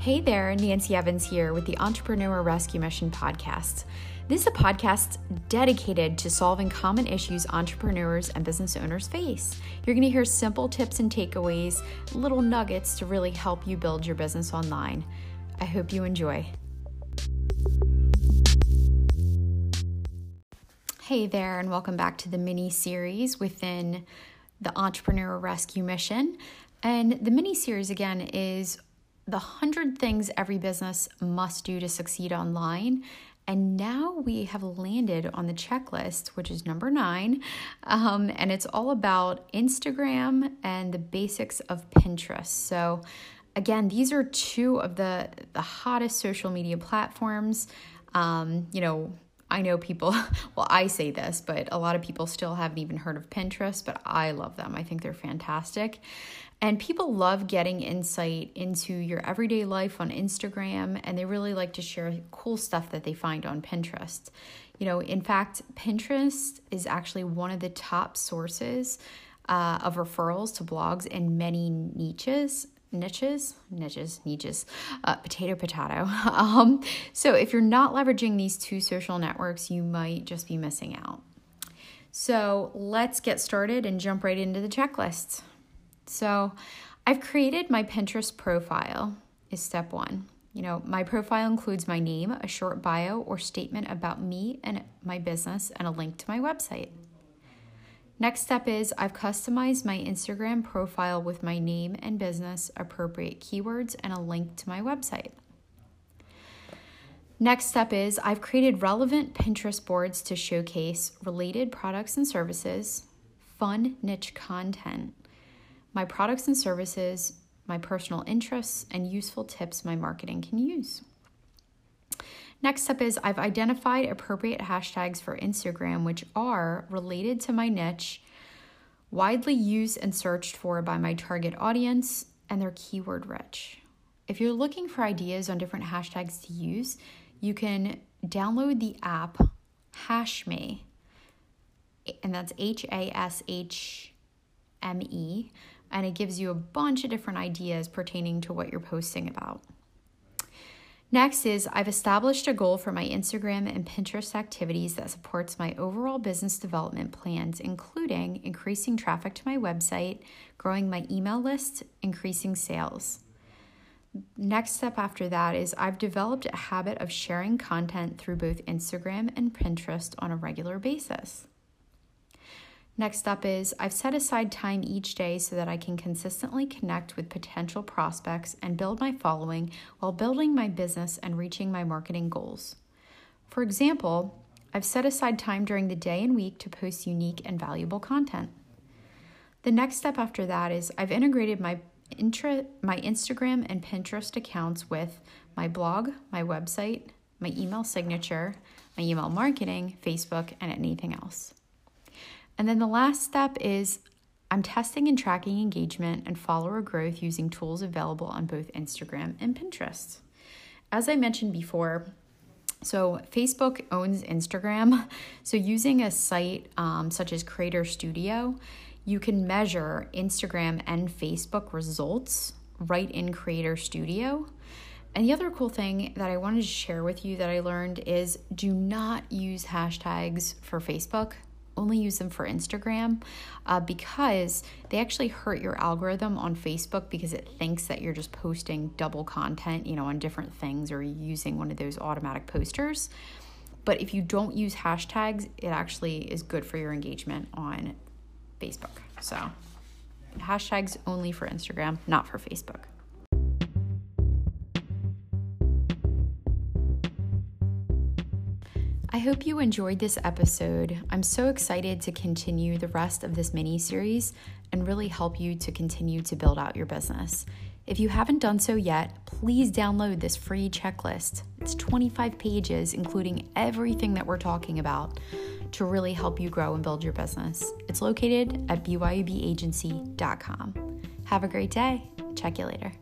Hey there, Nancy Evans here with the Entrepreneur Rescue Mission podcast. This is a podcast dedicated to solving common issues entrepreneurs and business owners face. You're going to hear simple tips and takeaways, little nuggets to really help you build your business online. I hope you enjoy. Hey there, and welcome back to the mini series within the Entrepreneur Rescue Mission. And the mini series again is the 100 things every business must do to succeed online. And now we have landed on the checklist, which is number nine. Um, and it's all about Instagram and the basics of Pinterest. So, again, these are two of the, the hottest social media platforms. Um, you know, I know people, well, I say this, but a lot of people still haven't even heard of Pinterest, but I love them. I think they're fantastic. And people love getting insight into your everyday life on Instagram, and they really like to share cool stuff that they find on Pinterest. You know, in fact, Pinterest is actually one of the top sources uh, of referrals to blogs in many niches niches niches niches uh, potato potato um, so if you're not leveraging these two social networks you might just be missing out so let's get started and jump right into the checklist so I've created my Pinterest profile, is step one. You know, my profile includes my name, a short bio or statement about me and my business, and a link to my website. Next step is I've customized my Instagram profile with my name and business, appropriate keywords, and a link to my website. Next step is I've created relevant Pinterest boards to showcase related products and services, fun niche content, my products and services, my personal interests, and useful tips my marketing can use. Next step is I've identified appropriate hashtags for Instagram which are related to my niche, widely used and searched for by my target audience, and they're keyword rich. If you're looking for ideas on different hashtags to use, you can download the app Hashme, and that's H A S H M E and it gives you a bunch of different ideas pertaining to what you're posting about. Next is I've established a goal for my Instagram and Pinterest activities that supports my overall business development plans, including increasing traffic to my website, growing my email list, increasing sales. Next step after that is I've developed a habit of sharing content through both Instagram and Pinterest on a regular basis. Next up is I've set aside time each day so that I can consistently connect with potential prospects and build my following while building my business and reaching my marketing goals. For example, I've set aside time during the day and week to post unique and valuable content. The next step after that is I've integrated my intra, my Instagram and Pinterest accounts with my blog, my website, my email signature, my email marketing, Facebook, and anything else. And then the last step is I'm testing and tracking engagement and follower growth using tools available on both Instagram and Pinterest. As I mentioned before, so Facebook owns Instagram. So using a site um, such as Creator Studio, you can measure Instagram and Facebook results right in Creator Studio. And the other cool thing that I wanted to share with you that I learned is do not use hashtags for Facebook only use them for Instagram uh, because they actually hurt your algorithm on Facebook because it thinks that you're just posting double content, you know, on different things or using one of those automatic posters. But if you don't use hashtags, it actually is good for your engagement on Facebook. So, hashtags only for Instagram, not for Facebook. I hope you enjoyed this episode. I'm so excited to continue the rest of this mini series and really help you to continue to build out your business. If you haven't done so yet, please download this free checklist. It's 25 pages, including everything that we're talking about to really help you grow and build your business. It's located at byobagency.com. Have a great day. Check you later.